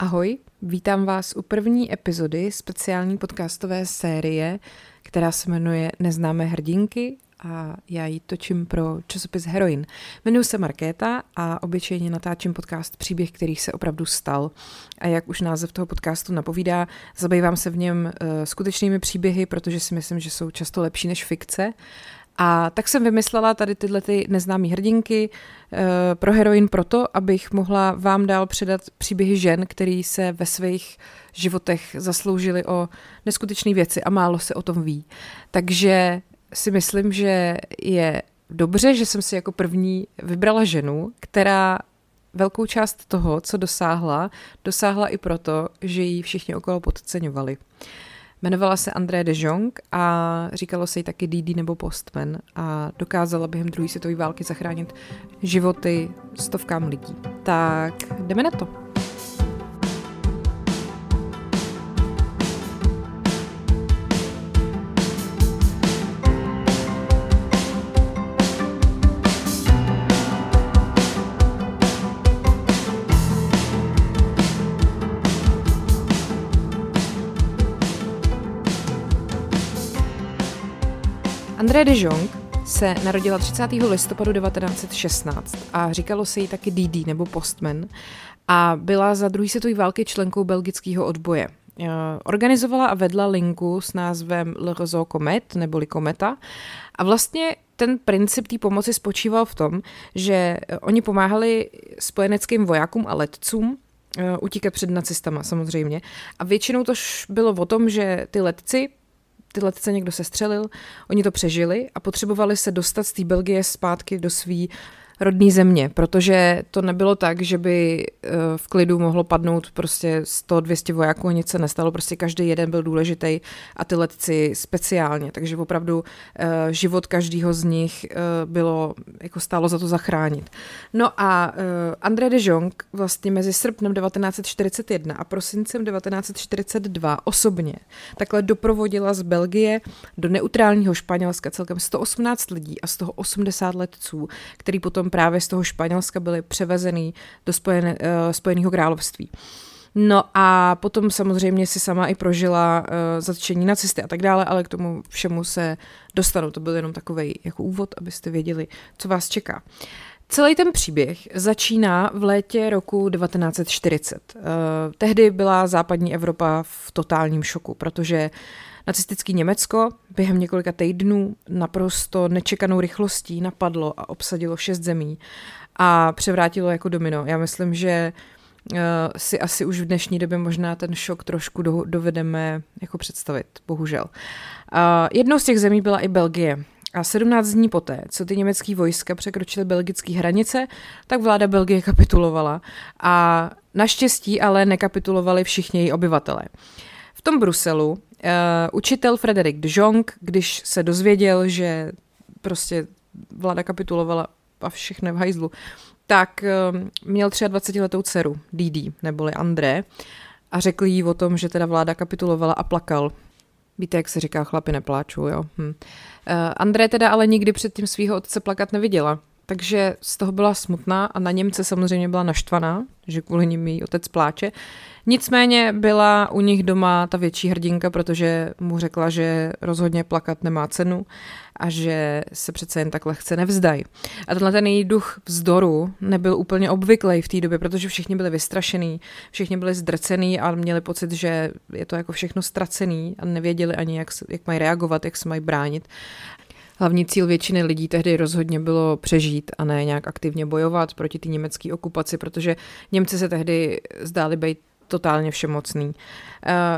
Ahoj, vítám vás u první epizody speciální podcastové série, která se jmenuje Neznámé hrdinky a já ji točím pro časopis Heroin. Jmenuji se Markéta a obyčejně natáčím podcast Příběh, který se opravdu stal. A jak už název toho podcastu napovídá, zabývám se v něm uh, skutečnými příběhy, protože si myslím, že jsou často lepší než fikce. A tak jsem vymyslela tady tyhle ty neznámé hrdinky uh, pro heroin proto, abych mohla vám dál předat příběhy žen, který se ve svých životech zasloužili o neskutečné věci a málo se o tom ví. Takže si myslím, že je dobře, že jsem si jako první vybrala ženu, která velkou část toho, co dosáhla, dosáhla i proto, že ji všichni okolo podceňovali. Jmenovala se André de Jong a říkalo se jí taky Didi nebo Postman a dokázala během druhé světové války zachránit životy stovkám lidí. Tak jdeme na to. André de Jong se narodila 30. listopadu 1916 a říkalo se jí taky DD nebo Postman a byla za druhé světové války členkou belgického odboje. Eh, organizovala a vedla linku s názvem Le Réseau Comet, neboli Kometa. A vlastně ten princip té pomoci spočíval v tom, že eh, oni pomáhali spojeneckým vojákům a letcům eh, utíkat před nacistama samozřejmě. A většinou to bylo o tom, že ty letci ty letce někdo sestřelil, oni to přežili a potřebovali se dostat z té Belgie zpátky do svý rodné země, protože to nebylo tak, že by eh, v klidu mohlo padnout prostě 100-200 vojáků a nic se nestalo, prostě každý jeden byl důležitý a ty letci speciálně, takže opravdu eh, život každého z nich eh, bylo, jako stálo za to zachránit. No a André de Jong vlastně mezi srpnem 1941 a prosincem 1942 osobně takhle doprovodila z Belgie do neutrálního Španělska celkem 118 lidí a z toho 80 letců, který potom právě z toho Španělska byly převezený do spojené, uh, Spojeného království. No a potom samozřejmě si sama i prožila uh, zatčení nacisty a tak dále, ale k tomu všemu se dostanu. To byl jenom takový jako úvod, abyste věděli, co vás čeká. Celý ten příběh začíná v létě roku 1940. Uh, eh, tehdy byla západní Evropa v totálním šoku, protože Nacistický Německo během několika týdnů naprosto nečekanou rychlostí napadlo a obsadilo šest zemí a převrátilo jako domino. Já myslím, že uh, si asi už v dnešní době možná ten šok trošku do, dovedeme jako představit, bohužel. Uh, jednou z těch zemí byla i Belgie. A 17 dní poté, co ty německé vojska překročily belgické hranice, tak vláda Belgie kapitulovala. A naštěstí ale nekapitulovali všichni její obyvatele. V tom Bruselu Uh, učitel Frederik de Jong, když se dozvěděl, že prostě vláda kapitulovala a všechno v hajzlu, tak uh, měl 23-letou dceru, Didi, neboli André, a řekl jí o tom, že teda vláda kapitulovala a plakal. Víte, jak se říká, chlapi nepláču, jo. Hm. Uh, André teda ale nikdy předtím svého otce plakat neviděla, takže z toho byla smutná a na Němce samozřejmě byla naštvaná, že kvůli ním její otec pláče. Nicméně byla u nich doma ta větší hrdinka, protože mu řekla, že rozhodně plakat nemá cenu a že se přece jen tak lehce nevzdají. A tenhle ten její duch vzdoru nebyl úplně obvyklý v té době, protože všichni byli vystrašený, všichni byli zdrcený a měli pocit, že je to jako všechno ztracený a nevěděli ani, jak, jak mají reagovat, jak se mají bránit. Hlavní cíl většiny lidí tehdy rozhodně bylo přežít a ne nějak aktivně bojovat proti té německé okupaci, protože Němci se tehdy zdáli být totálně všemocný. Uh,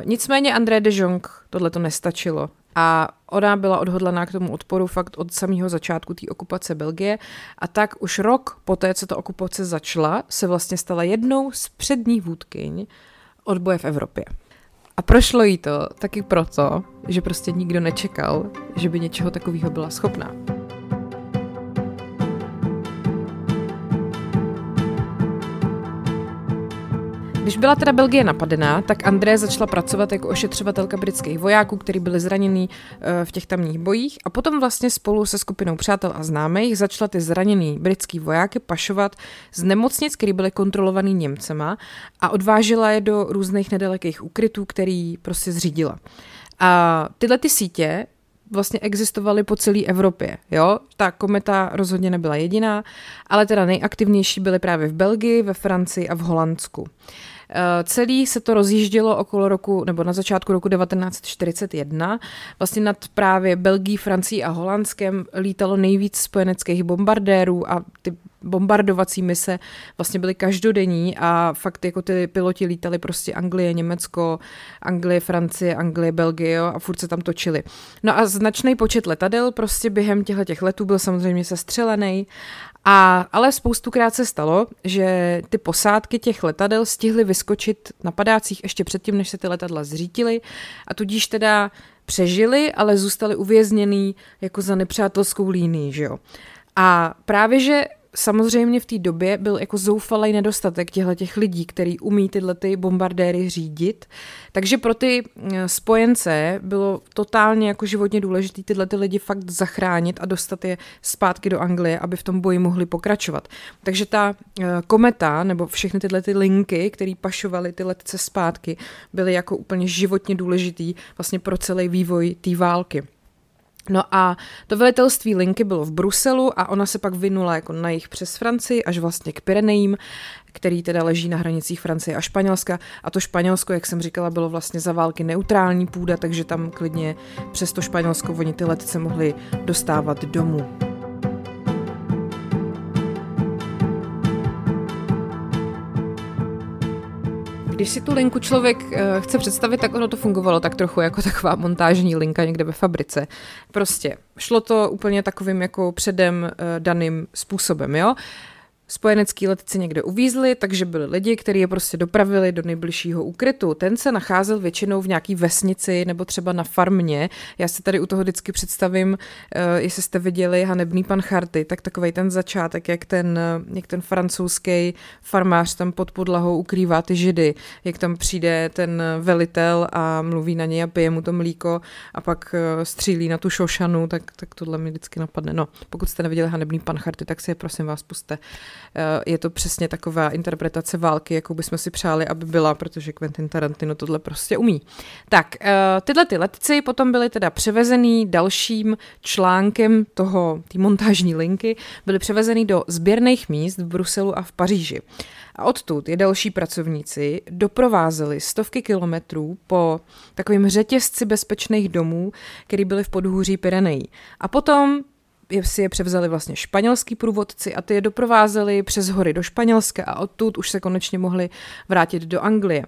nicméně André de Jong tohle to nestačilo a ona byla odhodlaná k tomu odporu fakt od samého začátku té okupace Belgie a tak už rok poté, co ta okupace začala, se vlastně stala jednou z předních vůdkyň odboje v Evropě. A prošlo jí to taky proto, že prostě nikdo nečekal, že by něčeho takového byla schopná. Když byla teda Belgie napadená, tak André začala pracovat jako ošetřovatelka britských vojáků, kteří byli zranění eh, v těch tamních bojích a potom vlastně spolu se skupinou přátel a známých začala ty zraněný britský vojáky pašovat z nemocnic, které byly kontrolovaný Němcema a odvážela je do různých nedalekých ukrytů, který prostě zřídila. A tyhle ty sítě vlastně existovaly po celé Evropě. Jo? Ta kometa rozhodně nebyla jediná, ale teda nejaktivnější byly právě v Belgii, ve Francii a v Holandsku. Eh, celý se to rozjíždělo okolo roku, nebo na začátku roku 1941. Vlastně nad právě Belgií, Francií a Holandskem lítalo nejvíc spojeneckých bombardérů a ty bombardovací mise vlastně byly každodenní a fakt jako ty piloti lítali prostě Anglie, Německo, Anglie, Francie, Anglie, Belgie jo, a furt se tam točili. No a značný počet letadel prostě během těchto těch letů byl samozřejmě sestřelený a, ale spoustukrát se stalo, že ty posádky těch letadel stihly vyskočit na padácích ještě předtím, než se ty letadla zřítily a tudíž teda přežili, ale zůstali uvězněný jako za nepřátelskou línii, že jo. A právě, že samozřejmě v té době byl jako zoufalý nedostatek těchto těch lidí, který umí tyhle ty bombardéry řídit. Takže pro ty eh, spojence bylo totálně jako životně důležité tyhle ty lidi fakt zachránit a dostat je zpátky do Anglie, aby v tom boji mohli pokračovat. Takže ta eh, kometa nebo všechny tyhle ty linky, které pašovaly ty letce zpátky, byly jako úplně životně důležitý vlastně pro celý vývoj té války. No a to velitelství Linky bylo v Bruselu a ona se pak vynula jako na jich přes Francii až vlastně k Pyrenejím, který teda leží na hranicích Francie a Španělska. A to Španělsko, jak jsem říkala, bylo vlastně za války neutrální půda, takže tam klidně přes to Španělsko oni ty letce mohli dostávat domů. Když si tu linku člověk uh, chce představit, tak ono to fungovalo tak trochu jako taková montážní linka někde ve fabrice. Prostě šlo to úplně takovým jako předem uh, daným způsobem, jo. Spojenecký letci někde uvízli, takže byli lidi, kteří je prostě dopravili do nejbližšího úkrytu. Ten se nacházel většinou v nějaký vesnici nebo třeba na farmě. Já si tady u toho vždycky představím, uh, jestli jste viděli Hanebný pan Charty, tak takový ten začátek, jak ten, jak ten francouzský farmář tam pod podlahou ukrývá ty židy, jak tam přijde ten velitel a mluví na něj a pije mu to mlíko a pak střílí na tu šošanu, tak, tak tohle mi vždycky napadne. No, pokud jste neviděli Hanebný pan Charty, tak si je prosím vás puste. Eh, je to přesně taková interpretace války, jakou bychom si přáli, aby byla, protože Quentin Tarantino tohle prostě umí. Tak, eh, tyhle ty letci potom byly teda převezený dalším článkem toho, té montážní linky, byly převezený do sběrných míst v Bruselu a v Paříži. A odtud je další pracovníci doprovázeli stovky kilometrů po takovým řetězci bezpečných domů, který byly v podhůří Pyrenejí. A potom si je převzali vlastně španělský průvodci a ty je doprovázeli přes hory do Španělska a odtud už se konečně mohli vrátit do Anglie.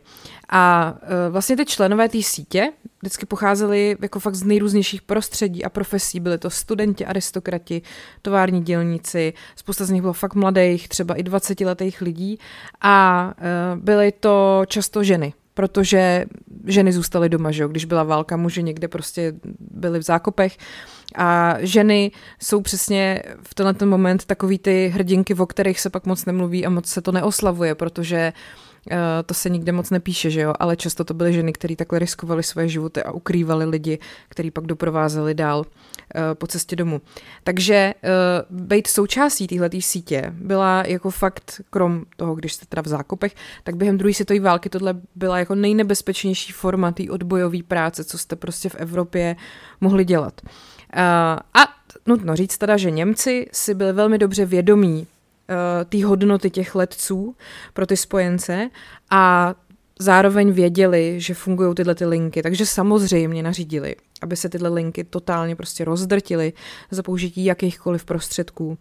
A e, vlastně ty členové té sítě vždycky pocházeli jako fakt z nejrůznějších prostředí a profesí. Byli to studenti, aristokrati, tovární dělníci, spousta z nich bylo fakt mladých, třeba i 20-letých lidí a e, byly to často ženy, protože ženy zůstaly doma, že jo? když byla válka, muži někde prostě byli v zákopech a ženy jsou přesně v tenhle ten moment takový ty hrdinky, o kterých se pak moc nemluví a moc se to neoslavuje, protože to se nikde moc nepíše, že jo, ale často to byly ženy, které takhle riskovaly svoje životy a ukrývaly lidi, který pak doprovázeli dál uh, po cestě domů. Takže uh, být součástí téhle sítě byla jako fakt, krom toho, když jste teda v zákopech, tak během druhé světové války tohle byla jako nejnebezpečnější forma té odbojové práce, co jste prostě v Evropě mohli dělat. Eh, a nutno říct teda, že Němci si byli velmi dobře vědomí té hodnoty těch letců pro ty spojence a zároveň věděli, že fungují tyhle ty linky, takže samozřejmě nařídili, aby se tyhle linky totálně prostě rozdrtily za použití jakýchkoliv prostředků.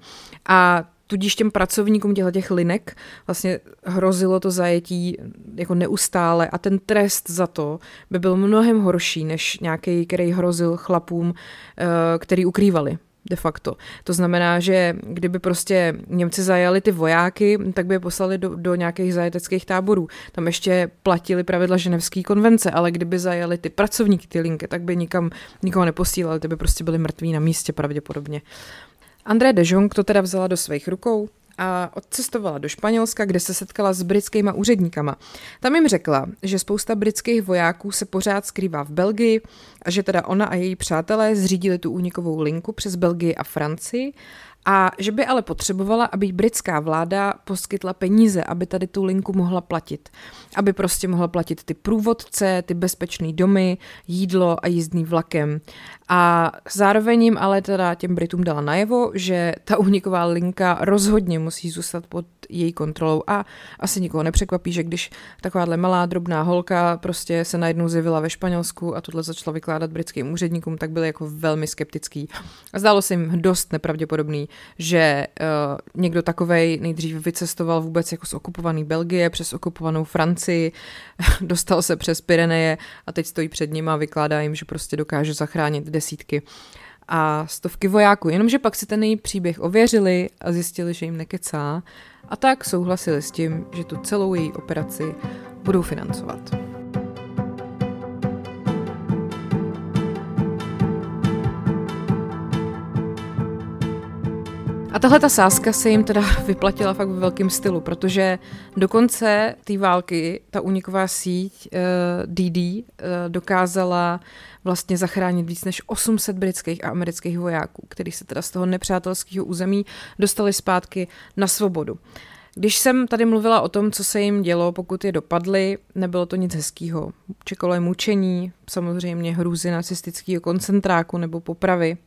A tudíž těm pracovníkům těchto těch linek vlastně hrozilo to zajetí jako neustále. A ten trest za to by byl mnohem horší, než nějaký, který hrozil chlapům, eh, který ukrývali de facto. To znamená, že kdyby prostě Němci zajali ty vojáky, tak by je poslali do, do nějakých zajeteckých táborů. Tam ještě platili pravidla ženevské konvence, ale kdyby zajali ty pracovníky, ty linky, tak by nikam nikoho neposílali, ty by prostě byli mrtví na místě pravděpodobně. André de Jong to teda vzala do svých rukou a odcestovala do Španělska, kde se setkala s britskýma úředníkama. Tam jim řekla, že spousta britských vojáků se pořád skrývá v Belgii a že teda ona a její přátelé zřídili tu únikovou linku přes Belgii a Francii a že by ale potřebovala, aby britská vláda poskytla peníze, aby tady tu linku mohla platit. Aby prostě mohla platit ty průvodce, ty bezpečné domy, jídlo a jízdný vlakem. A zároveň jim ale teda těm Britům dala najevo, že ta úniková linka rozhodně musí zůstat pod její kontrolou a asi nikoho nepřekvapí, že když takováhle malá drobná holka prostě se najednou zjevila ve Španělsku a tohle začala vykládat britským úředníkům, tak byli jako velmi skeptický. A zdálo se jim dost nepravděpodobný, že uh, někdo takovej nejdřív vycestoval vůbec jako z okupované Belgie přes okupovanou Francii, dostal se přes Pyreneje a teď stojí před ním a vykládá jim, že prostě dokáže zachránit desítky a stovky vojáků. Jenomže pak si ten její příběh ověřili a zjistili, že jim nekecá a tak souhlasili s tím, že tu celou její operaci budou financovat. A tahle ta sázka se jim teda vyplatila fakt ve velkém stylu, protože do konce té války ta uniková síť uh, DD uh, dokázala vlastně zachránit víc než 800 britských a amerických vojáků, kteří se teda z toho nepřátelského území dostali zpátky na svobodu. Když jsem tady mluvila o tom, co se jim dělo, pokud je dopadly, nebylo to nic hezkého. Čekalo je mučení, samozřejmě hrůzy nacistického koncentráku nebo popravy.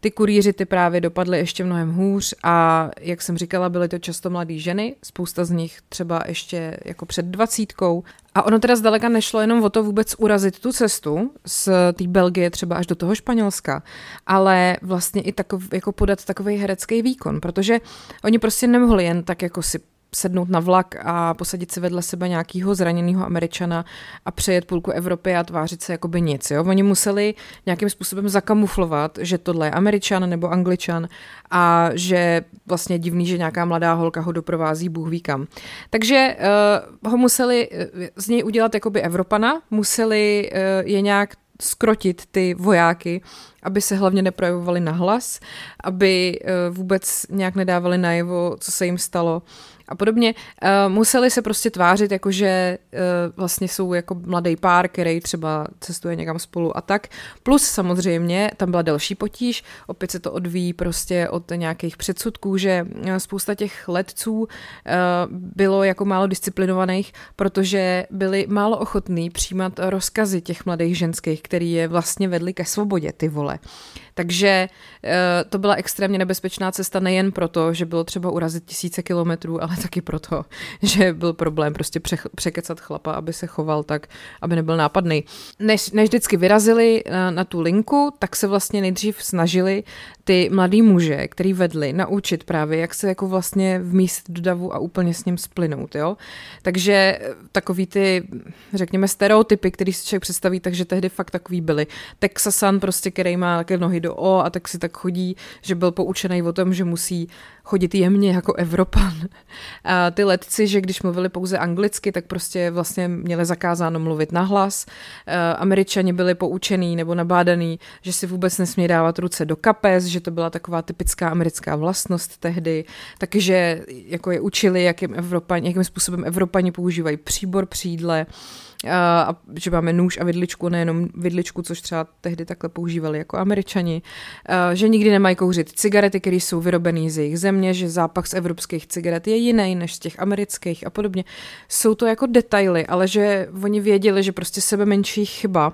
Ty kurýři ty právě dopadly ještě mnohem hůř a jak jsem říkala, byly to často mladé ženy, spousta z nich třeba ještě jako před dvacítkou. A ono teda zdaleka nešlo jenom o to vůbec urazit tu cestu z té Belgie třeba až do toho Španělska, ale vlastně i takov, jako podat takový herecký výkon, protože oni prostě nemohli jen tak jako si sednout na vlak a posadit si vedle sebe nějakého zraněného američana a přejet půlku Evropy a tvářit se jako by nic. Jo? Oni museli nějakým způsobem zakamuflovat, že tohle je američan nebo angličan a že vlastně divný, že nějaká mladá holka ho doprovází Bůh ví kam. Takže uh, ho museli uh, z něj udělat jakoby Evropana, museli uh, je nějak skrotit ty vojáky, aby se hlavně neprojevovali na hlas, aby uh, vůbec nějak nedávali najevo, co se jim stalo a podobně. Uh, museli se prostě tvářit, jako že uh, vlastně jsou jako mladý pár, který třeba cestuje někam spolu a tak. Plus samozřejmě, tam byla další potíž, opět se to odvíjí prostě od nějakých předsudků, že eh, spousta těch letců bylo jako málo disciplinovaných, protože byli málo ochotní přijímat rozkazy těch mladých ženských, který je vlastně vedli ke svobodě, ty vole. Takže to byla extrémně nebezpečná cesta nejen proto, že bylo třeba urazit tisíce kilometrů, ale taky proto, že byl problém prostě pře- překecat chlapa, aby se choval tak, aby nebyl nápadný. Než, než vždycky vyrazili na, na tu linku, tak se vlastně nejdřív snažili ty mladý muže, který vedli, naučit právě, jak se jako vlastně vmíst do davu a úplně s ním splynout, jo. Takže eh, takový ty, řekněme, stereotypy, který si člověk představí, takže tehdy fakt takový byly. Texasan prostě, který má také nohy do O a tak si tak chodí, že byl poučený o tom, že musí chodit jemně jako Evropan. A ty letci, že když mluvili pouze anglicky, tak prostě vlastně měli zakázáno mluvit nahlas. Američani byli poučený nebo nabádaný, že si vůbec nesmí dávat ruce do kapes, že to byla taková typická americká vlastnost tehdy. Takže jako je učili, jakým, Evropani, jakým způsobem Evropani používají příbor při jídle a že máme nůž a vidličku, nejenom vidličku, což třeba tehdy takhle používali jako američani, že nikdy nemají kouřit cigarety, které jsou vyrobené z jejich země, že zápach z evropských cigaret je jiný než z těch amerických a podobně. Jsou to jako detaily, ale že oni věděli, že prostě sebe menší chyba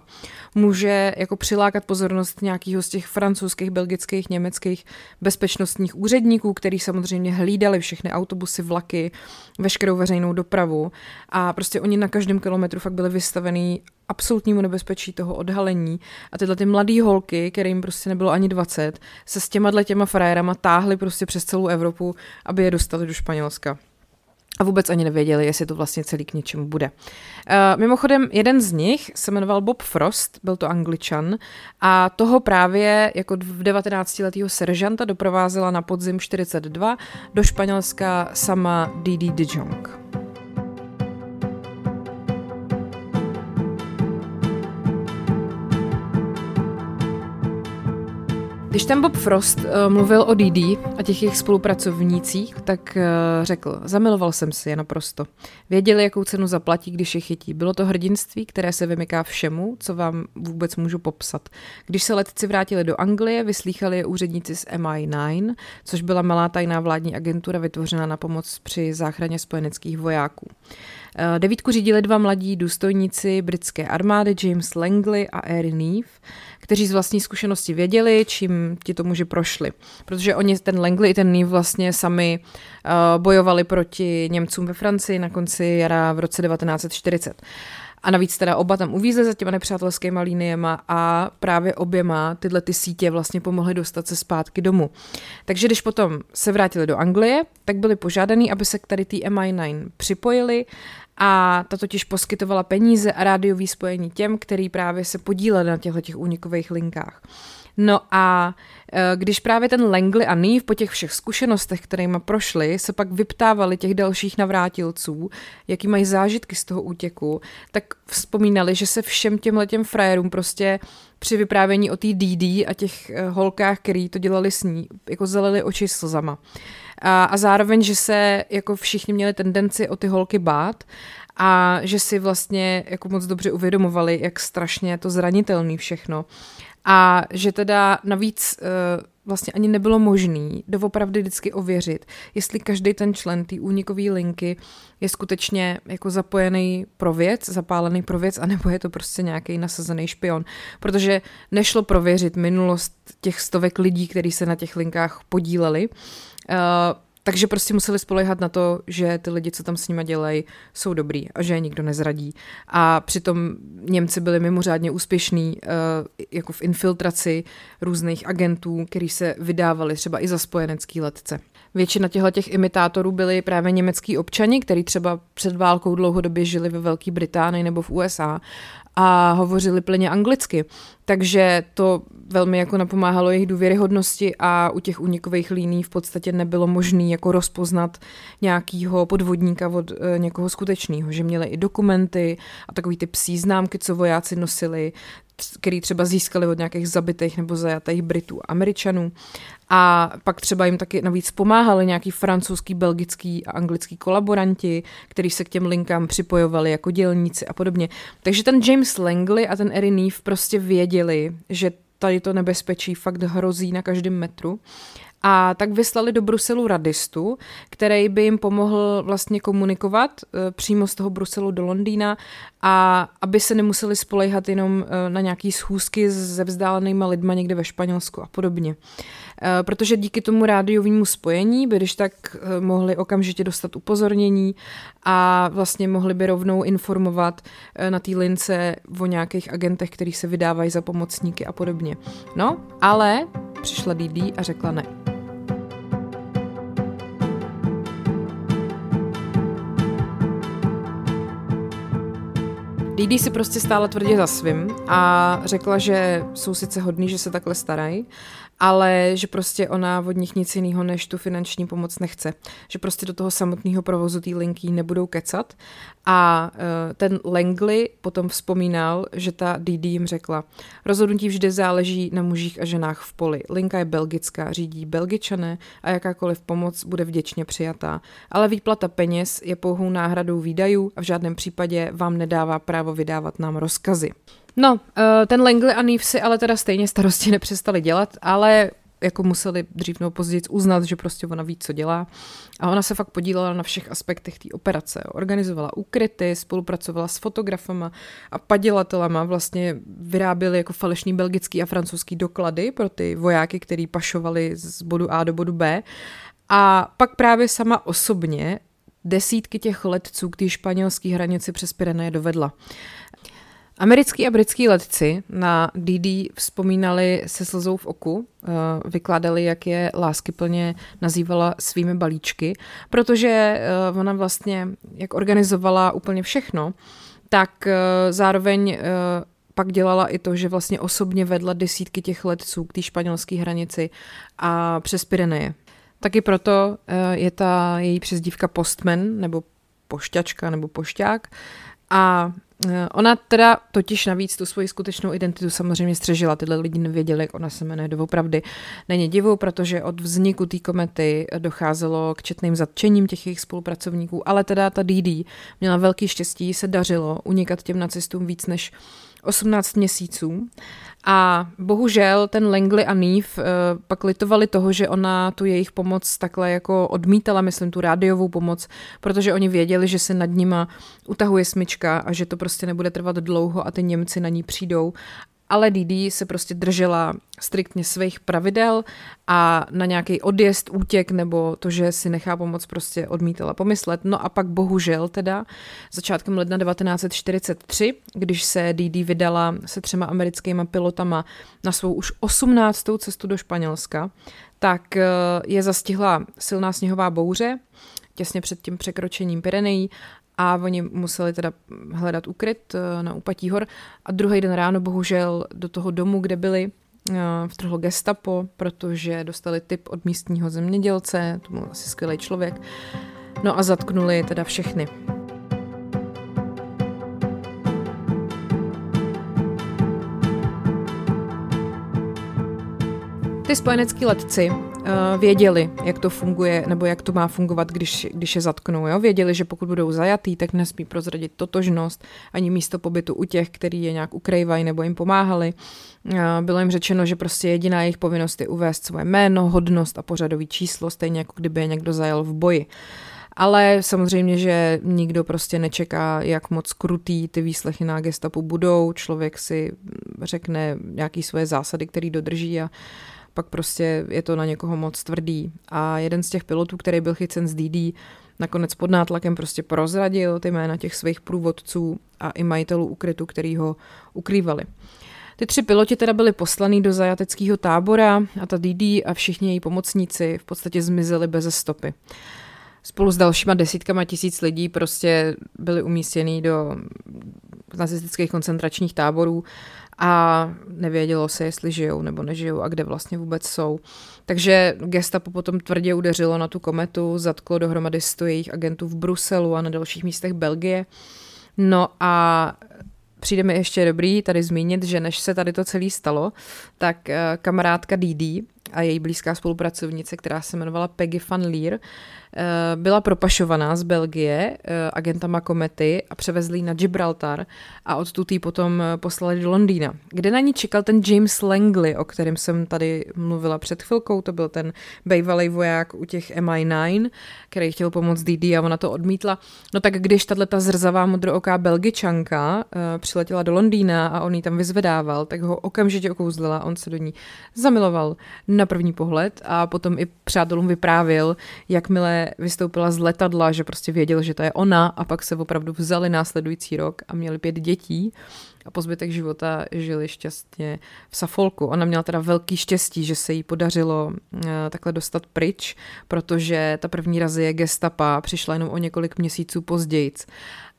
může jako přilákat pozornost nějakého z těch francouzských, belgických, německých bezpečnostních úředníků, který samozřejmě hlídali všechny autobusy, vlaky, veškerou veřejnou dopravu a prostě oni na každém kilometru fakt byli vystavený absolutnímu nebezpečí toho odhalení a tyhle ty mladé holky, kterým prostě nebylo ani 20, se s těma těma frajerama táhly prostě přes celou Evropu, aby je dostali do Španělska a vůbec ani nevěděli, jestli to vlastně celý k něčemu bude. Uh, mimochodem, jeden z nich se jmenoval Bob Frost, byl to angličan, a toho právě jako v 19-letého seržanta doprovázela na podzim 42 do Španělska sama Didi de. Když ten Bob Frost uh, mluvil o DD a těch jejich spolupracovnících, tak uh, řekl, zamiloval jsem si je naprosto. Věděli, jakou cenu zaplatí, když je chytí. Bylo to hrdinství, které se vymyká všemu, co vám vůbec můžu popsat. Když se letci vrátili do Anglie, vyslýchali je úředníci z MI9, což byla malá tajná vládní agentura vytvořená na pomoc při záchraně spojeneckých vojáků. Uh, devítku řídili dva mladí důstojníci britské armády James Langley a Erin Neve kteří z vlastní zkušenosti věděli, čím ti to muži prošli. Protože oni, ten Langley i ten Neve vlastně sami uh, bojovali proti Němcům ve Francii na konci jara v roce 1940. A navíc teda oba tam uvízli za těma nepřátelskými liniema a právě oběma tyhle ty sítě vlastně pomohly dostat se zpátky domů. Takže když potom se vrátili do Anglie, tak byli požádaní, aby se k tady té MI9 připojili a ta totiž poskytovala peníze a rádiový spojení těm, který právě se podíleli na těchto těch únikových linkách. No a e, když právě ten Langley a Neve po těch všech zkušenostech, kterými prošli, se pak vyptávali těch dalších navrátilců, jaký mají zážitky z toho útěku, tak vzpomínali, že se všem těm letěm frajerům prostě při vyprávění o té DD a těch e, holkách, který to dělali s ní, jako zalili oči slzama. A, a zároveň, že se jako všichni měli tendenci o ty holky bát a že si vlastně jako moc dobře uvědomovali, jak strašně je to zranitelný všechno. A že teda navíc uh, vlastně ani nebylo možný doopravdy vždycky ověřit, jestli každý ten člen té únikové linky je skutečně jako zapojený pro věc, zapálený pro věc, anebo je to prostě nějaký nasazený špion. Protože nešlo prověřit minulost těch stovek lidí, kteří se na těch linkách podíleli. Uh, takže prostě museli spolehat na to, že ty lidi, co tam s nima dělají, jsou dobrý a že je nikdo nezradí. A přitom Němci byli mimořádně úspěšní uh, jako v infiltraci různých agentů, který se vydávali třeba i za spojenecký letce. Většina těchto těch imitátorů byli právě německý občani, kteří třeba před válkou dlouhodobě žili ve Velké Británii nebo v USA a hovořili plně anglicky. Takže to velmi jako napomáhalo jejich důvěryhodnosti a u těch unikových líní v podstatě nebylo možné jako rozpoznat nějakého podvodníka od e, někoho skutečného, že měli i dokumenty a takový ty psí známky, co vojáci nosili, který třeba získali od nějakých zabitých nebo zajatých Britů a Američanů. A pak třeba jim taky navíc pomáhali nějaký francouzský, belgický a anglický kolaboranti, kteří se k těm linkám připojovali jako dělníci a podobně. Takže ten James Langley a ten Erin Neve prostě věděli, že tady to nebezpečí fakt hrozí na každém metru. A tak vyslali do Bruselu radistu, který by jim pomohl vlastně komunikovat e, přímo z toho Bruselu do Londýna a aby se nemuseli spolejhat jenom e, na nějaký schůzky se vzdálenýma lidma někde ve Španělsku a podobně. E, protože díky tomu rádiovému spojení by když tak mohli okamžitě dostat upozornění a vlastně mohli by rovnou informovat na té lince o nějakých agentech, který se vydávají za pomocníky a podobně. No, ale přišla Didi a řekla ne. Didi si prostě stála tvrdě za svým a řekla, že jsou sice hodní, že se takhle starají, ale že prostě ona od nich nic jiného než tu finanční pomoc nechce. Že prostě do toho samotného provozu té linky nebudou kecat. A uh, ten Langley potom vzpomínal, že ta DD jim řekla, rozhodnutí vždy záleží na mužích a ženách v poli. Linka je belgická, řídí belgičané a jakákoliv pomoc bude vděčně přijatá. Ale výplata peněz je pouhou náhradou výdajů a v žádném případě vám nedává právo vydávat nám rozkazy. No, eh, ten Langley a Neve si ale teda stejně starosti nepřestali dělat, ale jako museli dřív nebo později uznat, že prostě ona ví, co dělá. A ona se fakt podílela na všech aspektech té operace. Organizovala úkryty, spolupracovala s fotografama a padělatelama, vlastně vyráběli jako falešný belgický a francouzský doklady pro ty vojáky, který pašovali z bodu A do bodu B. A pak právě sama osobně desítky těch letců k té španělské hranici přes Pyreneje dovedla. Americký a britský letci na DD vzpomínali se slzou v oku, eh, vykládali, jak je láskyplně nazývala svými balíčky, protože eh, ona vlastně, jak organizovala úplně všechno, tak eh, zároveň pak dělala i to, že vlastně osobně vedla desítky těch letců k té španělské hranici a přes Pyreneje. Taky proto je ta její přezdívka postman, nebo pošťačka, nebo pošťák, a ona teda totiž navíc tu svoji skutečnou identitu samozřejmě střežila. Tyhle lidi nevěděli, jak ona se jmenuje doopravdy. Není divu, protože od vzniku té komety docházelo k četným zatčením těch jejich spolupracovníků, ale teda ta DD měla velký štěstí, se dařilo unikat těm nacistům víc než 18 měsíců. A bohužel ten Langley a Neve uh, pak litovali toho, že ona tu jejich pomoc takhle jako odmítala, myslím tu rádiovou pomoc, protože oni věděli, že se nad nima utahuje smyčka a že to prostě nebude trvat dlouho a ty Němci na ní přijdou ale Didi se prostě držela striktně svých pravidel a na nějaký odjezd, útěk nebo to, že si nechá pomoc, prostě odmítala pomyslet. No a pak bohužel teda začátkem ledna 1943, když se Didi vydala se třema americkými pilotama na svou už 18. cestu do Španělska, tak eh, je zastihla silná sněhová bouře, těsně před tím překročením Pyrenejí a oni museli teda hledat ukryt eh, na úpatí hor a druhý den ráno bohužel do toho domu, kde byli, eh, vtrhlo gestapo, protože dostali tip od místního zemědělce, to byl asi skvělý člověk, no a zatknuli teda všechny. Ty spojenecký letci uh, věděli, jak to funguje, nebo jak to má fungovat, když, když je zatknou. Jo? Věděli, že pokud budou zajatý, tak nesmí prozradit totožnost ani místo pobytu u těch, který je nějak ukrývají nebo jim pomáhali. Uh, bylo jim řečeno, že prostě jediná jejich povinnost je uvést svoje jméno, hodnost a pořadový číslo, stejně jako kdyby je někdo zajel v boji. Ale samozřejmě, že nikdo prostě nečeká, jak moc krutý ty výslechy na gestapu budou. Člověk si řekne nějaký svoje zásady, který dodrží a pak prostě je to na někoho moc tvrdý. A jeden z těch pilotů, který byl chycen z DD, nakonec pod nátlakem prostě prozradil ty jména těch svých průvodců a i majitelů ukrytu, který ho ukrývali. Ty tři piloti teda byli poslaný do zajateckého tábora a ta DD a všichni její pomocníci v podstatě zmizeli bez stopy. Spolu s dalšíma desítkama tisíc lidí prostě byli umístěni do nacistických koncentračních táborů a nevědělo se, jestli žijou nebo nežijou a kde vlastně vůbec jsou. Takže gestapo potom tvrdě udeřilo na tu kometu, zatklo dohromady sto jejich agentů v Bruselu a na dalších místech Belgie. No a přijde mi ještě dobrý tady zmínit, že než se tady to celé stalo, tak eh, kamarádka Didi a její blízká spolupracovnice, která se jmenovala Peggy van Leer, byla propašovaná z Belgie eh, agentama komety a převezli na Gibraltar a odtud ji potom eh, poslali do Londýna, kde na ní čekal ten James Langley, o kterém jsem tady mluvila před chvilkou, to byl ten bývalý voják u těch MI9, který chtěl pomoct Didi a ona to odmítla. No tak když tahle ta zrzavá modrooká belgičanka přiletěla do Londýna a on ji tam vyzvedával, tak ho okamžitě okouzlila, on se do ní zamiloval na první pohled a potom i přátelům vyprávěl, jakmile vystoupila z letadla, že prostě věděl, že to je ona a pak se opravdu vzali následující rok a měli pět dětí a po zbytek života žili šťastně v Safolku. Ona měla teda velký štěstí, že se jí podařilo uh, takhle dostat pryč, protože ta první razie gestapa přišla jenom o několik měsíců později.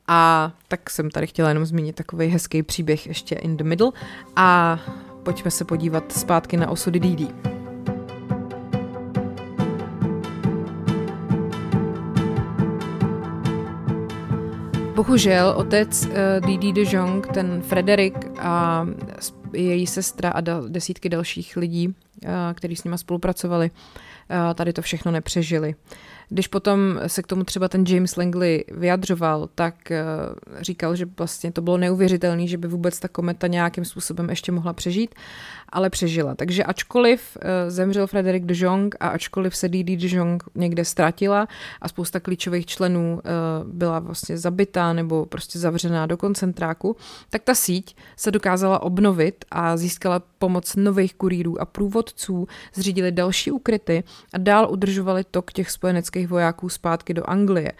A tak jsem tady chtěla jenom zmínit takový hezký příběh ještě in the middle a pojďme se podívat zpátky na osudy Didi. Bohužel otec uh, Didi de Jong, ten Frederik a její sestra a desítky dalších lidí, uh, kteří s nima spolupracovali, uh, tady to všechno nepřežili. Když potom se k tomu třeba ten James Langley vyjadřoval, tak uh, říkal, že vlastně to bylo neuvěřitelné, že by vůbec ta kometa nějakým způsobem ještě mohla přežít ale přežila. Takže ačkoliv eh, zemřel Frederick de Jong a ačkoliv se Didi de Jong někde ztratila a spousta klíčových členů eh, byla vlastně zabitá nebo prostě zavřená do koncentráku, tak ta síť se dokázala obnovit a získala pomoc nových kurýrů a průvodců, zřídili další ukryty a dál udržovali tok těch spojeneckých vojáků zpátky do Anglie.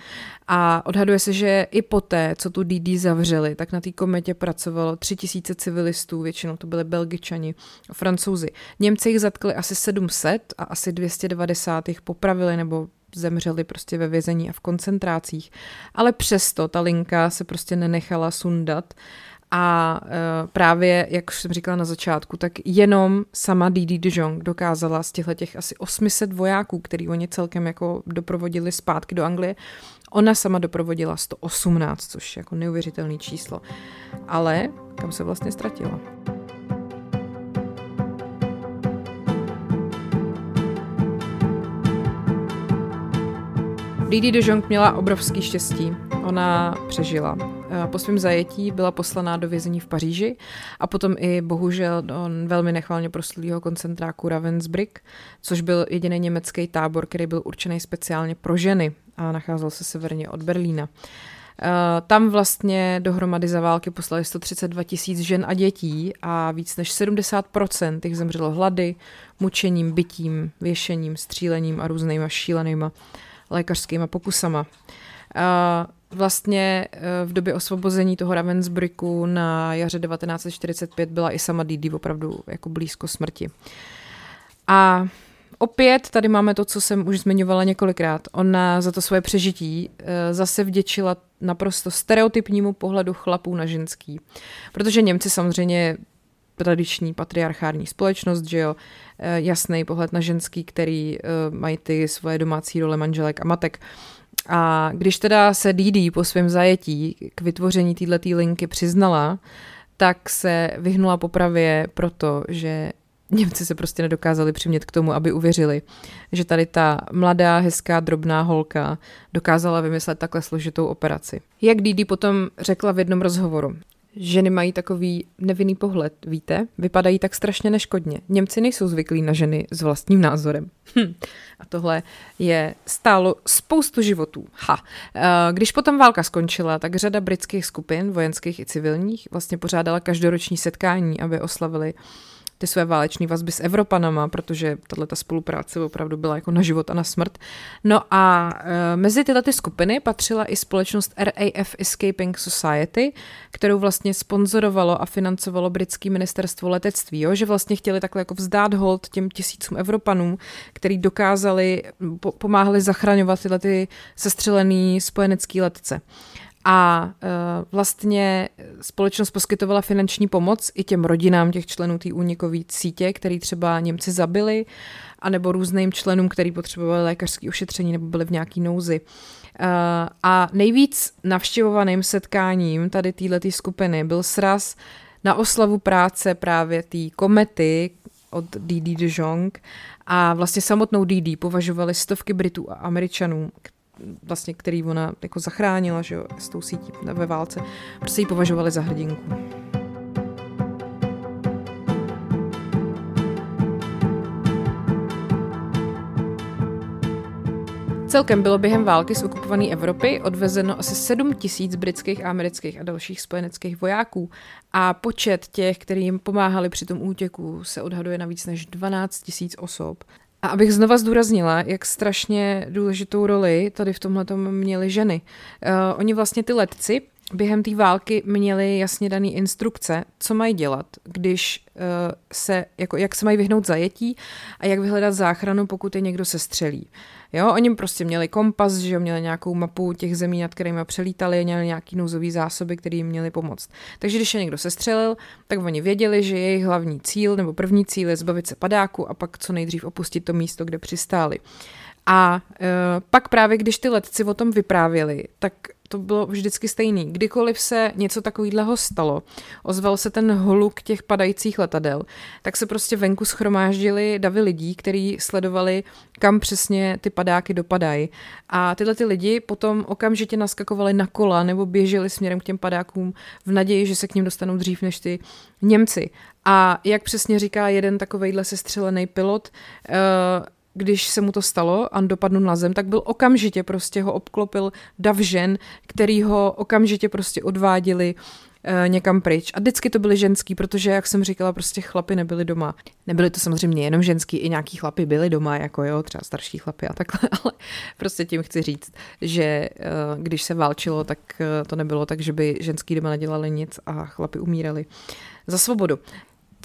A odhaduje se, že i poté, co tu DD zavřeli, tak na té kometě pracovalo tři tisíce civilistů, většinou to byly belgičani, francouzi. Němci jich zatkli asi 700 a asi 290 jich popravili nebo zemřeli prostě ve vězení a v koncentrácích. Ale přesto ta linka se prostě nenechala sundat A uh, právě, jak jsem říkala na začátku, tak jenom sama Didi de Jong dokázala z těchto těch asi 800 vojáků, který oni celkem jako doprovodili zpátky do Anglie, ona sama doprovodila 118, což je jako neuvěřitelné číslo. Ale kam se vlastně ztratila? Didi de Jong měla obrovský štěstí. Ona přežila. Eh, po svém zajetí byla poslaná do vězení v Paříži a potom i bohužel do velmi nechvalně proslulého koncentráku Ravensbrück, což byl jediný německý tábor, který byl určený speciálně pro ženy a nacházel se severně od Berlína. Eh, tam vlastně dohromady za války poslali 132 tisíc žen a dětí a víc než 70% jich zemřelo hlady, mučením, bytím, věšením, střílením a různýma šílenýma lékařskýma pokusama. Vlastně e, v době osvobození toho Ravensbrücku na jaře 1945 byla i sama Didi opravdu jako blízko smrti. A opět tady máme to, co jsem už zmiňovala několikrát. Ona za to svoje přežití e, zase vděčila naprosto stereotypnímu pohledu chlapů na ženský. Protože Němci samozřejmě tradiční patriarchární společnost, že jo, e, jasný pohled na ženský, který mají ty svoje domácí role manželek a matek. A když teda se Didi po svém zajetí k vytvoření této linky přiznala, tak se vyhnula popravě proto, že Němci se prostě nedokázali přimět k tomu, aby uvěřili, že tady ta mladá, hezká, drobná holka dokázala vymyslet takhle složitou operaci. Jak Didi potom řekla v jednom rozhovoru, Ženy mají takový nevinný pohled, víte? Vypadají tak strašně neškodně. Němci nejsou zvyklí na ženy s vlastním názorem. Hm. A tohle je stálo spoustu životů. Ha. Eh, když potom válka skončila, tak řada britských skupin, vojenských i civilních, vlastně pořádala každoroční setkání, aby oslavili ty své váleční vazby s Evropanama, protože tahle ta spolupráce opravdu byla jako na život a na smrt. No a e, mezi tyhle ty skupiny patřila i společnost RAF Escaping Society, kterou vlastně sponzorovalo a financovalo britské ministerstvo letectví, jo? že vlastně chtěli takhle jako vzdát hold těm tisícům Evropanům, který dokázali, po, pomáhali zachraňovat tyhle ty sestřelený spojenecký letce. A e, vlastně společnost poskytovala finanční pomoc i těm rodinám těch členů té únikové sítě, který třeba Němci zabili, anebo různým členům, který potřebovali lékařské ošetření nebo byli v nějaký nouzi. E, a nejvíc navštěvovaným setkáním tady této skupiny byl sraz na oslavu práce právě té komety od Didi de Jong a vlastně samotnou Didi považovali stovky Britů a Američanů, vlastně, který ona jako zachránila, že jo, s tou sítí ve válce, prostě ji považovali za hrdinku. Celkem bylo během války z okupované Evropy odvezeno asi 7 tisíc britských, amerických a dalších spojeneckých vojáků a počet těch, kteří jim pomáhali při tom útěku, se odhaduje na víc než 12 tisíc osob. A abych znova zdůraznila, jak strašně důležitou roli tady v tomhle měly ženy. Uh, oni vlastně ty letci během té války měli jasně dané instrukce, co mají dělat, když uh, se, jako, jak se mají vyhnout zajetí a jak vyhledat záchranu, pokud je někdo se střelí. Jo, oni prostě měli kompas, že jo, měli nějakou mapu těch zemí, nad kterými přelítali, měli nějaký nouzový zásoby, které jim měli pomoct. Takže když je někdo sestřelil, tak oni věděli, že jejich hlavní cíl nebo první cíl je zbavit se padáku a pak co nejdřív opustit to místo, kde přistáli. A e, pak právě, když ty letci o tom vyprávěli, tak to bylo vždycky stejný. Kdykoliv se něco takového stalo, ozval se ten hluk těch padajících letadel, tak se prostě venku schromáždili davy lidí, kteří sledovali, kam přesně ty padáky dopadají. A tyhle ty lidi potom okamžitě naskakovali na kola nebo běželi směrem k těm padákům v naději, že se k ním dostanou dřív než ty Němci. A jak přesně říká jeden takovejhle sestřelený pilot, uh, když se mu to stalo a dopadnul na zem, tak byl okamžitě prostě ho obklopil dav žen, který ho okamžitě prostě odváděli uh, někam pryč. A vždycky to byly ženský, protože, jak jsem říkala, prostě chlapy nebyly doma. Nebyly to samozřejmě jenom ženský, i nějaký chlapy byli doma, jako jo, třeba starší chlapy a takhle, ale prostě tím chci říct, že uh, když se válčilo, tak uh, to nebylo tak, že by ženský doma nedělali nic a chlapy umírali za svobodu.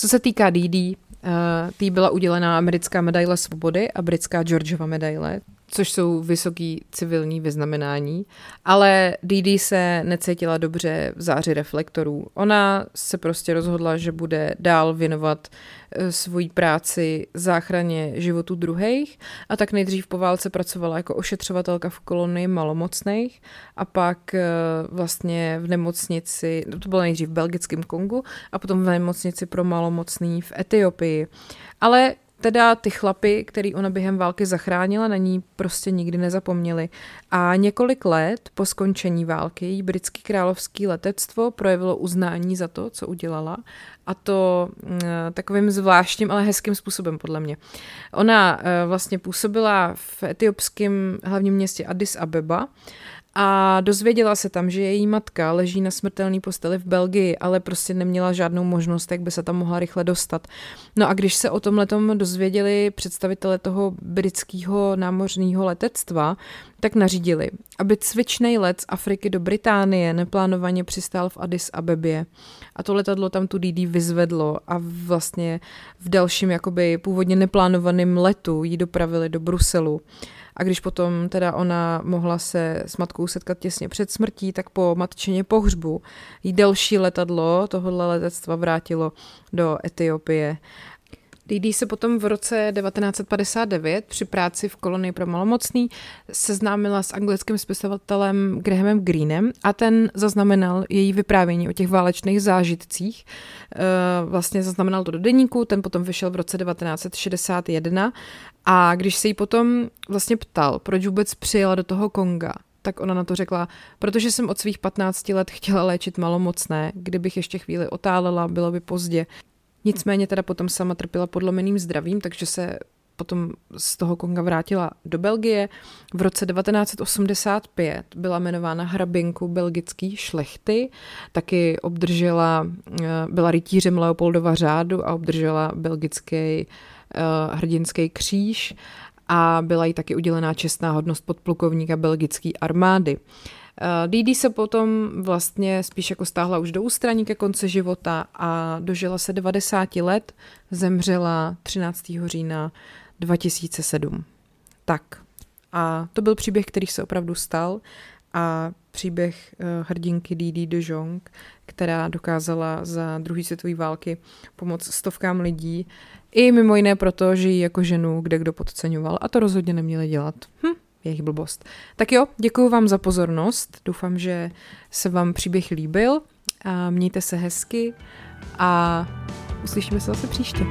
Co se týká DD, Uh, tý byla udělená americká medaile svobody a britská Georgeova medaile, což jsou vysoký civilní vyznamenání, ale Didi se necítila dobře v záři reflektorů. Ona se prostě rozhodla, že bude dál věnovat eh, svoji práci záchraně životu druhých a tak nejdřív po válce pracovala jako ošetřovatelka v kolonii malomocných a pak eh, vlastně v nemocnici, to bylo nejdřív v belgickém Kongu a potom v nemocnici pro malomocný v Etiopii. Ale teda ty chlapy, který ona během války zachránila, na ní prostě nikdy nezapomněli. A několik let po skončení války jí britský královský letectvo projevilo uznání za to, co udělala a to mm, takovým zvláštním, ale hezkým způsobem podle mě. Ona eh, vlastně působila v etiopském hlavním městě Addis Abeba a dozvěděla se tam, že její matka leží na smrtelné posteli v Belgii, ale prostě neměla žádnou možnost, jak by se tam mohla rychle dostat. No a když se o tom letom dozvěděli představitele toho britského námořního letectva, tak nařídili, aby cvičný let z Afriky do Británie neplánovaně přistál v Addis Abebě. A to letadlo tam tu Didi vyzvedlo a vlastně v dalším jakoby původně neplánovaném letu ji dopravili do Bruselu. A když potom teda ona mohla se s matkou setkat těsně před smrtí, tak po matčině pohřbu jí další letadlo tohohle letectva vrátilo do Etiopie. Didi se potom v roce 1959 při práci v kolonii pro malomocný seznámila s anglickým spisovatelem Grahamem Greenem a ten zaznamenal její vyprávění o těch válečných zážitcích. Eh, vlastně zaznamenal to do deníku, ten potom vyšel v roce 1961 a když se jí potom vlastně ptal, proč vůbec přijela do toho Konga, tak ona na to řekla, protože jsem od svých 15 let chtěla léčit malomocné, kdybych ještě chvíli otálela, bylo by pozdě. Nicméně teda potom sama trpěla podlomeným zdravím, takže se potom z toho Konga vrátila do Belgie. V roce 1985 byla jmenována hrabinku belgický šlechty, taky obdržela, eh, byla rytířem Leopoldova řádu a obdržela belgický uh, hrdinský kříž a byla jí taky udělená čestná hodnost podplukovníka belgické armády. Didi se potom vlastně spíš jako stáhla už do ústraní ke konci života a dožila se 90 let, zemřela 13. října 2007. Tak a to byl příběh, který se opravdu stal a příběh uh, hrdinky Didi de Jong, která dokázala za druhé světové války pomoct stovkám lidí, i mimo jiné proto, že ji jako ženu kde kdo podceňoval a to rozhodně neměli dělat. Hm, jejich blbost. Tak jo, děkuji vám za pozornost, doufám, že se vám příběh líbil a mějte se hezky a uslyšíme se zase příště.